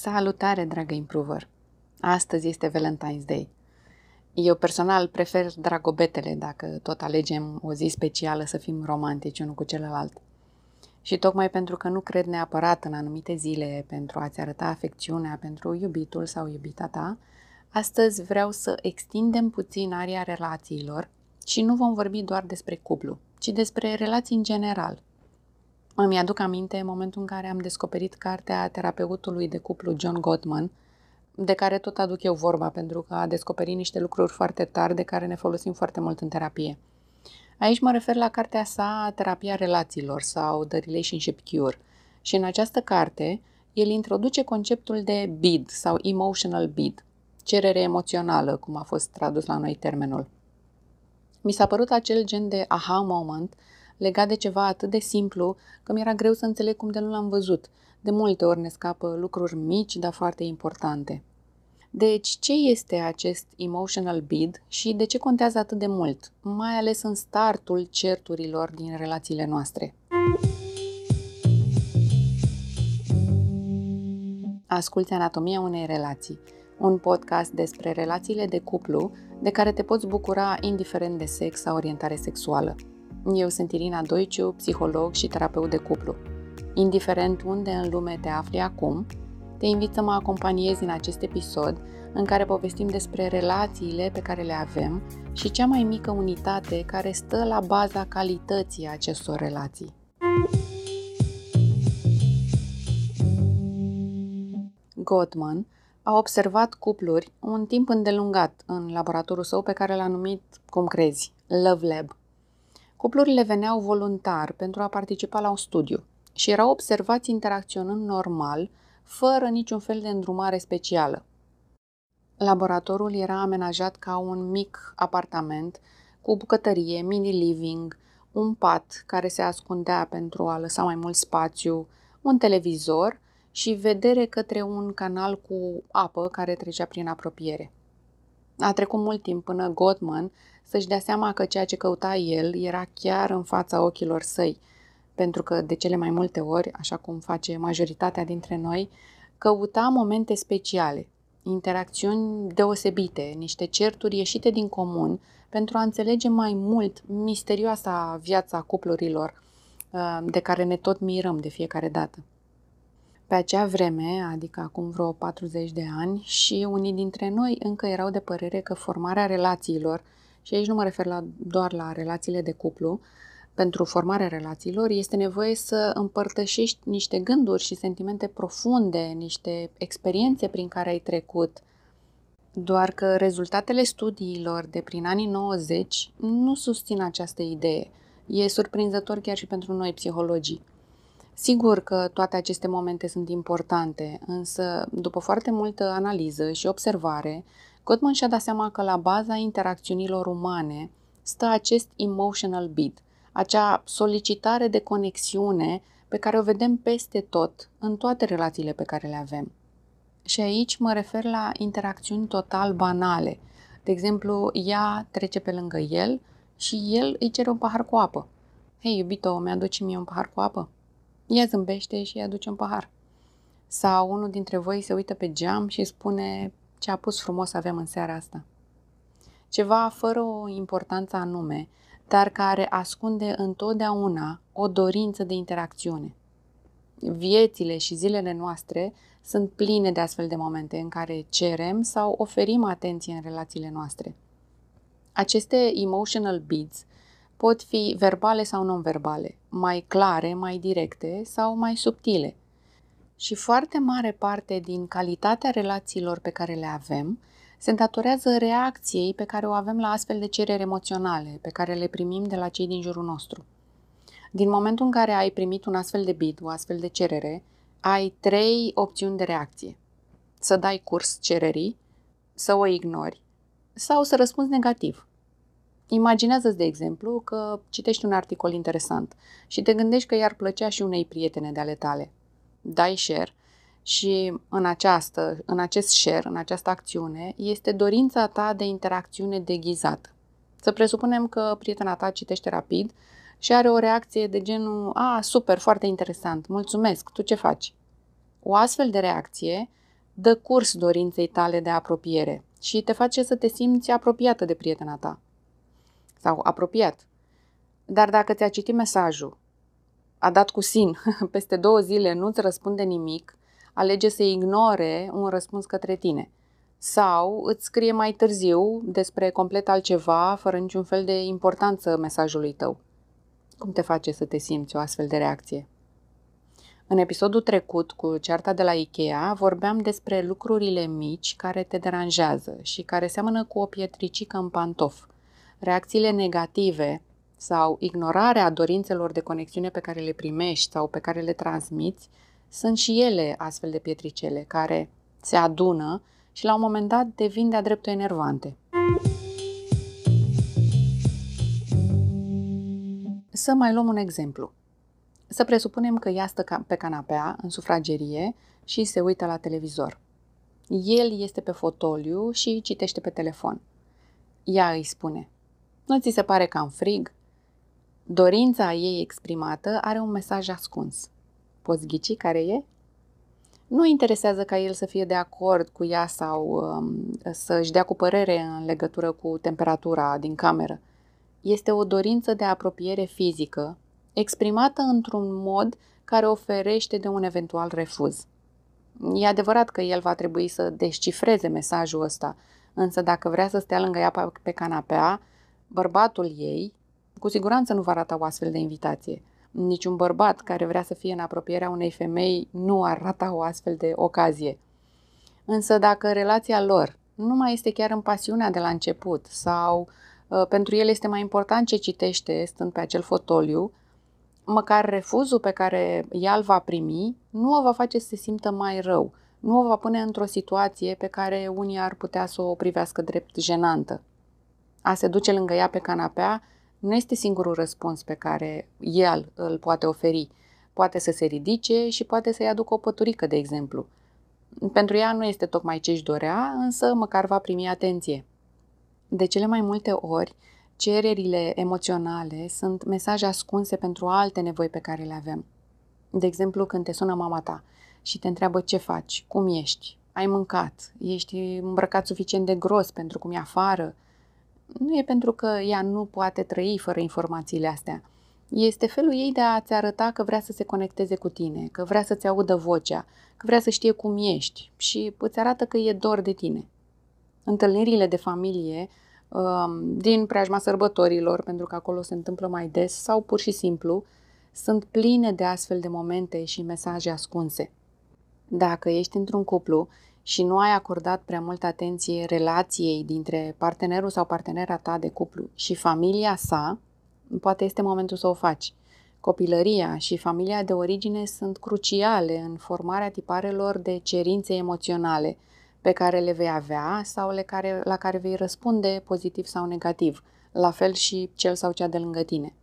Salutare, dragă improver! Astăzi este Valentine's Day. Eu personal prefer dragobetele dacă tot alegem o zi specială să fim romantici unul cu celălalt. Și tocmai pentru că nu cred neapărat în anumite zile pentru a-ți arăta afecțiunea pentru iubitul sau iubita ta, astăzi vreau să extindem puțin aria relațiilor și nu vom vorbi doar despre cuplu, ci despre relații în general – îmi aduc aminte momentul în care am descoperit cartea terapeutului de cuplu John Gottman, de care tot aduc eu vorba, pentru că a descoperit niște lucruri foarte tari de care ne folosim foarte mult în terapie. Aici mă refer la cartea sa Terapia relațiilor sau The Relationship Cure. Și în această carte, el introduce conceptul de bid sau emotional bid, cerere emoțională, cum a fost tradus la noi termenul. Mi s-a părut acel gen de aha moment legat de ceva atât de simplu că mi-era greu să înțeleg cum de nu l-am văzut. De multe ori ne scapă lucruri mici, dar foarte importante. Deci, ce este acest emotional bid și de ce contează atât de mult, mai ales în startul certurilor din relațiile noastre? Asculți Anatomia unei relații, un podcast despre relațiile de cuplu de care te poți bucura indiferent de sex sau orientare sexuală. Eu sunt Irina Doiciu, psiholog și terapeut de cuplu. Indiferent unde în lume te afli acum, te invit să mă acompaniezi în acest episod în care povestim despre relațiile pe care le avem și cea mai mică unitate care stă la baza calității acestor relații. Gottman a observat cupluri un timp îndelungat în laboratorul său pe care l-a numit, cum crezi, Love Lab. Cuplurile veneau voluntar pentru a participa la un studiu și erau observați interacționând normal, fără niciun fel de îndrumare specială. Laboratorul era amenajat ca un mic apartament cu bucătărie, mini-living, un pat care se ascundea pentru a lăsa mai mult spațiu, un televizor și vedere către un canal cu apă care trecea prin apropiere. A trecut mult timp până Gottman să-și dea seama că ceea ce căuta el era chiar în fața ochilor săi, pentru că de cele mai multe ori, așa cum face majoritatea dintre noi, căuta momente speciale, interacțiuni deosebite, niște certuri ieșite din comun pentru a înțelege mai mult misterioasa viața cuplurilor uh, de care ne tot mirăm de fiecare dată. Pe acea vreme, adică acum vreo 40 de ani, și unii dintre noi încă erau de părere că formarea relațiilor, și aici nu mă refer la, doar la relațiile de cuplu, pentru formarea relațiilor este nevoie să împărtășești niște gânduri și sentimente profunde, niște experiențe prin care ai trecut. Doar că rezultatele studiilor de prin anii 90 nu susțin această idee. E surprinzător chiar și pentru noi psihologii. Sigur că toate aceste momente sunt importante, însă, după foarte multă analiză și observare, Gottman și-a dat seama că la baza interacțiunilor umane stă acest emotional bid, acea solicitare de conexiune pe care o vedem peste tot, în toate relațiile pe care le avem. Și aici mă refer la interacțiuni total banale. De exemplu, ea trece pe lângă el și el îi cere un pahar cu apă. Hei, iubito, mi-aduci mie un pahar cu apă? Ea zâmbește și îi aduce un pahar. Sau unul dintre voi se uită pe geam și spune ce apus frumos avem în seara asta. Ceva fără o importanță anume, dar care ascunde întotdeauna o dorință de interacțiune. Viețile și zilele noastre sunt pline de astfel de momente în care cerem sau oferim atenție în relațiile noastre. Aceste emotional beats pot fi verbale sau non-verbale, mai clare, mai directe sau mai subtile. Și foarte mare parte din calitatea relațiilor pe care le avem se datorează reacției pe care o avem la astfel de cereri emoționale, pe care le primim de la cei din jurul nostru. Din momentul în care ai primit un astfel de bid, o astfel de cerere, ai trei opțiuni de reacție. Să dai curs cererii, să o ignori sau să răspunzi negativ. Imaginează-ți, de exemplu, că citești un articol interesant și te gândești că i-ar plăcea și unei prietene de ale tale. Dai share și în, această, în acest share, în această acțiune, este dorința ta de interacțiune deghizată. Să presupunem că prietena ta citește rapid și are o reacție de genul A, super, foarte interesant, mulțumesc, tu ce faci? O astfel de reacție dă curs dorinței tale de apropiere și te face să te simți apropiată de prietena ta. Sau apropiat. Dar dacă ți-a citit mesajul, a dat cu sin, peste două zile nu-ți răspunde nimic, alege să ignore un răspuns către tine. Sau îți scrie mai târziu despre complet altceva, fără niciun fel de importanță mesajului tău. Cum te face să te simți o astfel de reacție? În episodul trecut cu cearta de la Ikea vorbeam despre lucrurile mici care te deranjează și care seamănă cu o pietricică în pantof. Reacțiile negative sau ignorarea dorințelor de conexiune pe care le primești sau pe care le transmiți sunt și ele astfel de pietricele care se adună și la un moment dat devin de-a dreptul enervante. Să mai luăm un exemplu. Să presupunem că ea stă pe canapea, în sufragerie, și se uită la televizor. El este pe fotoliu și citește pe telefon. Ea îi spune, nu ți se pare cam frig? Dorința ei exprimată are un mesaj ascuns. Poți ghici care e? Nu interesează ca el să fie de acord cu ea sau um, să-și dea cu părere în legătură cu temperatura din cameră. Este o dorință de apropiere fizică, exprimată într-un mod care oferește de un eventual refuz. E adevărat că el va trebui să descifreze mesajul ăsta, însă dacă vrea să stea lângă ea pe canapea, bărbatul ei cu siguranță nu va rata o astfel de invitație. Niciun bărbat care vrea să fie în apropierea unei femei nu ar rata o astfel de ocazie. Însă dacă relația lor nu mai este chiar în pasiunea de la început sau uh, pentru el este mai important ce citește stând pe acel fotoliu, măcar refuzul pe care ea îl va primi nu o va face să se simtă mai rău, nu o va pune într-o situație pe care unii ar putea să o privească drept jenantă. A se duce lângă ea pe canapea nu este singurul răspuns pe care el îl poate oferi. Poate să se ridice și poate să-i aducă o păturică, de exemplu. Pentru ea nu este tocmai ce își dorea, însă măcar va primi atenție. De cele mai multe ori, cererile emoționale sunt mesaje ascunse pentru alte nevoi pe care le avem. De exemplu, când te sună mama ta și te întreabă ce faci, cum ești, ai mâncat, ești îmbrăcat suficient de gros pentru cum e afară, nu e pentru că ea nu poate trăi fără informațiile astea. Este felul ei de a-ți arăta că vrea să se conecteze cu tine, că vrea să-ți audă vocea, că vrea să știe cum ești și îți arată că e dor de tine. Întâlnirile de familie um, din preajma sărbătorilor, pentru că acolo se întâmplă mai des, sau pur și simplu, sunt pline de astfel de momente și mesaje ascunse. Dacă ești într-un cuplu și nu ai acordat prea multă atenție relației dintre partenerul sau partenera ta de cuplu și familia sa, poate este momentul să o faci. Copilăria și familia de origine sunt cruciale în formarea tiparelor de cerințe emoționale pe care le vei avea sau le care, la care vei răspunde pozitiv sau negativ, la fel și cel sau cea de lângă tine.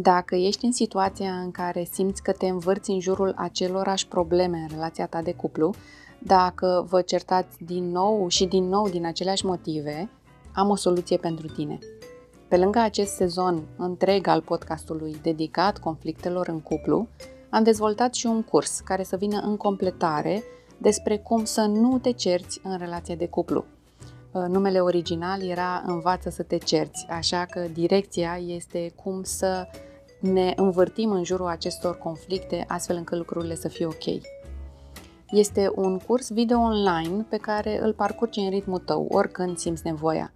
Dacă ești în situația în care simți că te învârți în jurul acelorași probleme în relația ta de cuplu, dacă vă certați din nou și din nou din aceleași motive, am o soluție pentru tine. Pe lângă acest sezon întreg al podcastului dedicat conflictelor în cuplu, am dezvoltat și un curs care să vină în completare despre cum să nu te cerți în relația de cuplu. Numele original era Învață să te cerți, așa că direcția este cum să ne învârtim în jurul acestor conflicte astfel încât lucrurile să fie ok. Este un curs video online pe care îl parcurgi în ritmul tău, oricând simți nevoia.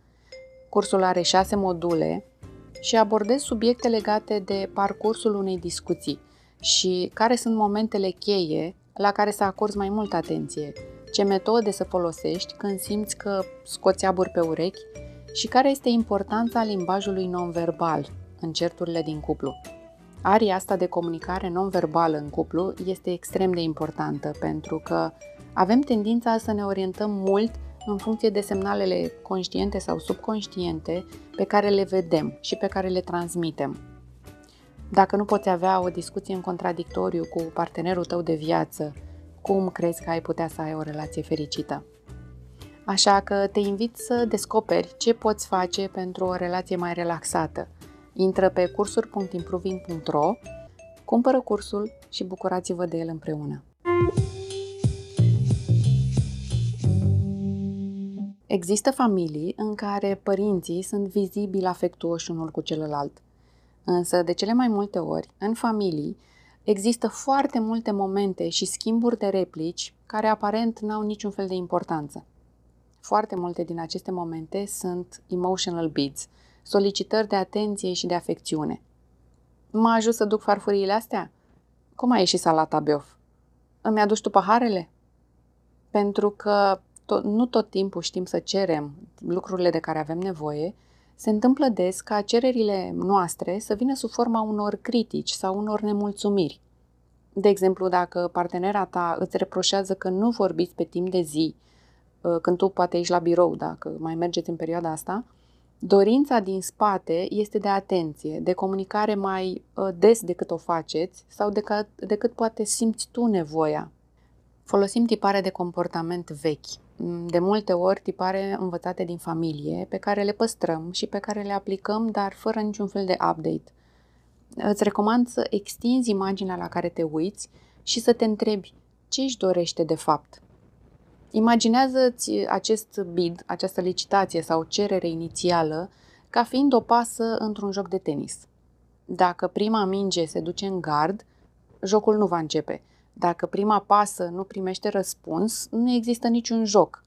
Cursul are șase module și abordezi subiecte legate de parcursul unei discuții și care sunt momentele cheie la care să acorzi mai multă atenție, ce metode să folosești când simți că scoți abur pe urechi și care este importanța limbajului non-verbal în certurile din cuplu. Aria asta de comunicare non-verbală în cuplu este extrem de importantă pentru că avem tendința să ne orientăm mult în funcție de semnalele conștiente sau subconștiente pe care le vedem și pe care le transmitem. Dacă nu poți avea o discuție în contradictoriu cu partenerul tău de viață, cum crezi că ai putea să ai o relație fericită? Așa că te invit să descoperi ce poți face pentru o relație mai relaxată – Intră pe cursuri.improving.ro Cumpără cursul și bucurați-vă de el împreună. Există familii în care părinții sunt vizibil afectuoși unul cu celălalt. Însă, de cele mai multe ori, în familii, există foarte multe momente și schimburi de replici care aparent n-au niciun fel de importanță. Foarte multe din aceste momente sunt emotional beads, solicitări de atenție și de afecțiune. Mă ajut să duc farfuriile astea? Cum a ieșit salata beof? Îmi aduci tu paharele? Pentru că tot, nu tot timpul știm să cerem lucrurile de care avem nevoie, se întâmplă des ca cererile noastre să vină sub forma unor critici sau unor nemulțumiri. De exemplu, dacă partenera ta îți reproșează că nu vorbiți pe timp de zi, ă, când tu poate ești la birou, dacă mai mergeți în perioada asta, dorința din spate este de atenție, de comunicare mai ă, des decât o faceți sau decât, decât poate simți tu nevoia. Folosim tipare de comportament vechi de multe ori tipare învățate din familie, pe care le păstrăm și pe care le aplicăm, dar fără niciun fel de update. Îți recomand să extinzi imaginea la care te uiți și să te întrebi ce își dorește de fapt. Imaginează-ți acest bid, această licitație sau cerere inițială ca fiind o pasă într-un joc de tenis. Dacă prima minge se duce în gard, jocul nu va începe – dacă prima pasă nu primește răspuns, nu există niciun joc.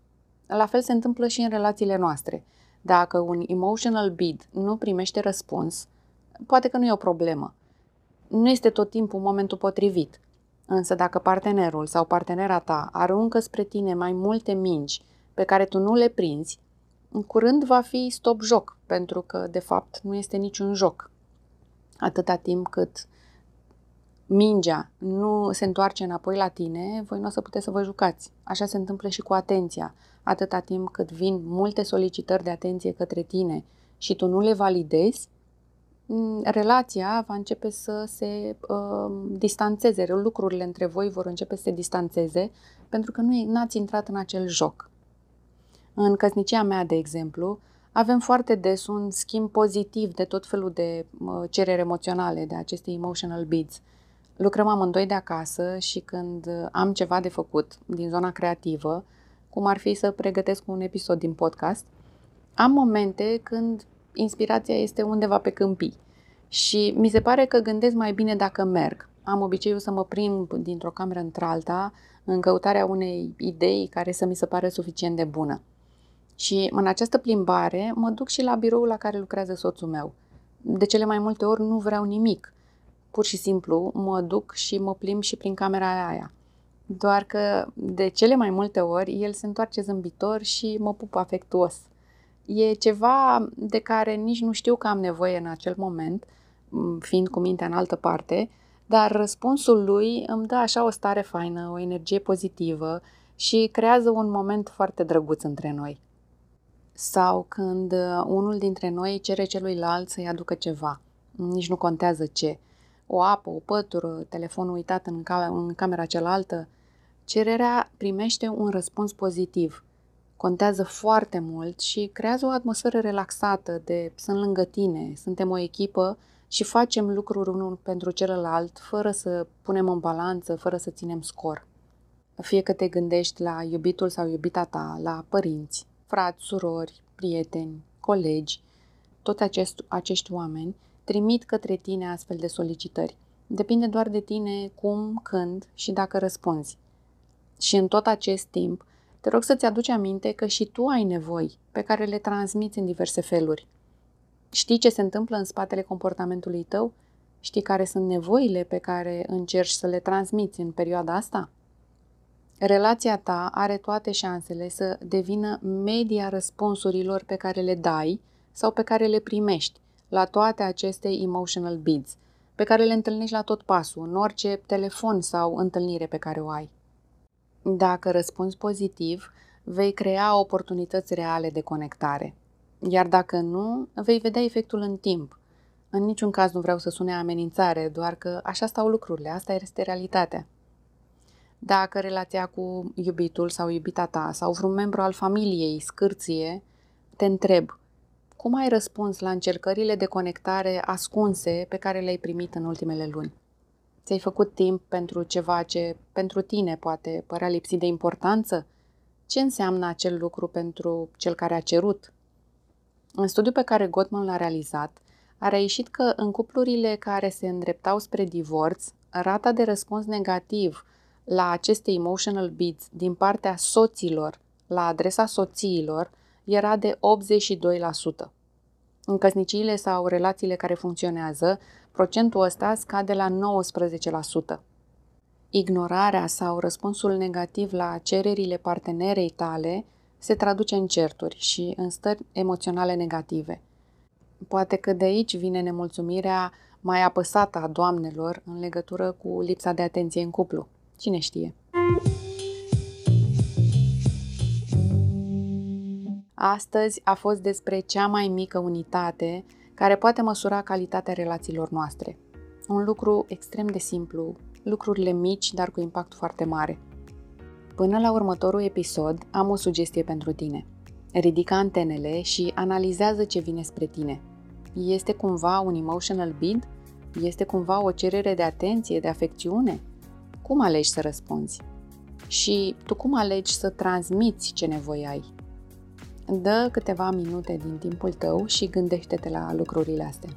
La fel se întâmplă și în relațiile noastre. Dacă un emotional bid nu primește răspuns, poate că nu e o problemă. Nu este tot timpul momentul potrivit. Însă dacă partenerul sau partenera ta aruncă spre tine mai multe mingi pe care tu nu le prinzi, în curând va fi stop joc, pentru că de fapt nu este niciun joc. Atâta timp cât mingea nu se întoarce înapoi la tine, voi nu o să puteți să vă jucați. Așa se întâmplă și cu atenția. Atâta timp cât vin multe solicitări de atenție către tine și tu nu le validezi, mm, relația va începe să se uh, distanțeze, lucrurile între voi vor începe să se distanțeze pentru că nu ați intrat în acel joc. În căsnicia mea, de exemplu, avem foarte des un schimb pozitiv de tot felul de uh, cereri emoționale, de aceste emotional beads. Lucrăm amândoi de acasă și când am ceva de făcut din zona creativă, cum ar fi să pregătesc un episod din podcast, am momente când inspirația este undeva pe câmpii și mi se pare că gândesc mai bine dacă merg. Am obiceiul să mă prind dintr-o cameră într-alta în căutarea unei idei care să mi se pare suficient de bună. Și în această plimbare mă duc și la biroul la care lucrează soțul meu. De cele mai multe ori nu vreau nimic pur și simplu mă duc și mă plimb și prin camera aia. Doar că de cele mai multe ori el se întoarce zâmbitor și mă pupă afectuos. E ceva de care nici nu știu că am nevoie în acel moment, fiind cu mintea în altă parte, dar răspunsul lui îmi dă așa o stare faină, o energie pozitivă și creează un moment foarte drăguț între noi. Sau când unul dintre noi cere celuilalt să-i aducă ceva, nici nu contează ce, o apă, o pătură, telefonul uitat în, ca- în camera cealaltă, cererea primește un răspuns pozitiv. Contează foarte mult și creează o atmosferă relaxată de sunt lângă tine, suntem o echipă și facem lucruri unul pentru celălalt fără să punem în balanță, fără să ținem scor. Fie că te gândești la iubitul sau iubita ta, la părinți, frați, surori, prieteni, colegi, toți acest, acești oameni trimit către tine astfel de solicitări. Depinde doar de tine cum, când și dacă răspunzi. Și în tot acest timp, te rog să-ți aduci aminte că și tu ai nevoi pe care le transmiți în diverse feluri. Știi ce se întâmplă în spatele comportamentului tău? Știi care sunt nevoile pe care încerci să le transmiți în perioada asta? Relația ta are toate șansele să devină media răspunsurilor pe care le dai sau pe care le primești la toate aceste emotional beads, pe care le întâlnești la tot pasul, în orice telefon sau întâlnire pe care o ai. Dacă răspunzi pozitiv, vei crea oportunități reale de conectare. Iar dacă nu, vei vedea efectul în timp. În niciun caz nu vreau să sune amenințare, doar că așa stau lucrurile, asta este realitatea. Dacă relația cu iubitul sau iubita ta sau vreun membru al familiei scârție, te întreb – cum ai răspuns la încercările de conectare ascunse pe care le-ai primit în ultimele luni? Ți-ai făcut timp pentru ceva ce pentru tine poate părea lipsit de importanță? Ce înseamnă acel lucru pentru cel care a cerut? În studiul pe care Gottman l-a realizat, a reieșit că în cuplurile care se îndreptau spre divorț, rata de răspuns negativ la aceste emotional beats din partea soților la adresa soțiilor era de 82%. În căsniciile sau relațiile care funcționează, procentul ăsta scade la 19%. Ignorarea sau răspunsul negativ la cererile partenerei tale se traduce în certuri și în stări emoționale negative. Poate că de aici vine nemulțumirea mai apăsată a doamnelor în legătură cu lipsa de atenție în cuplu. Cine știe? Astăzi a fost despre cea mai mică unitate care poate măsura calitatea relațiilor noastre. Un lucru extrem de simplu, lucrurile mici, dar cu impact foarte mare. Până la următorul episod, am o sugestie pentru tine. Ridică antenele și analizează ce vine spre tine. Este cumva un emotional bid? Este cumva o cerere de atenție, de afecțiune? Cum alegi să răspunzi? Și tu cum alegi să transmiți ce nevoie ai? Dă câteva minute din timpul tău și gândește-te la lucrurile astea.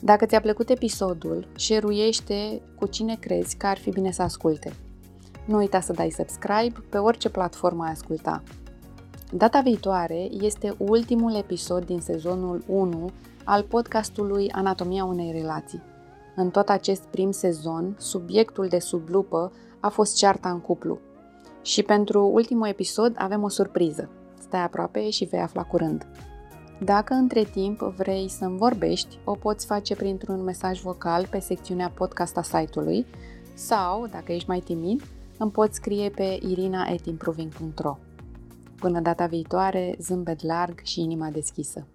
Dacă ți-a plăcut episodul, șeruiește cu cine crezi că ar fi bine să asculte. Nu uita să dai subscribe pe orice platformă ai asculta. Data viitoare este ultimul episod din sezonul 1 al podcastului Anatomia unei relații. În tot acest prim sezon, subiectul de sub lupă a fost cearta în cuplu. Și pentru ultimul episod avem o surpriză. Stai aproape și vei afla curând. Dacă între timp vrei să-mi vorbești, o poți face printr-un mesaj vocal pe secțiunea podcast a site-ului sau, dacă ești mai timid, îmi poți scrie pe irina.etimproving.ro Până data viitoare, zâmbet larg și inima deschisă!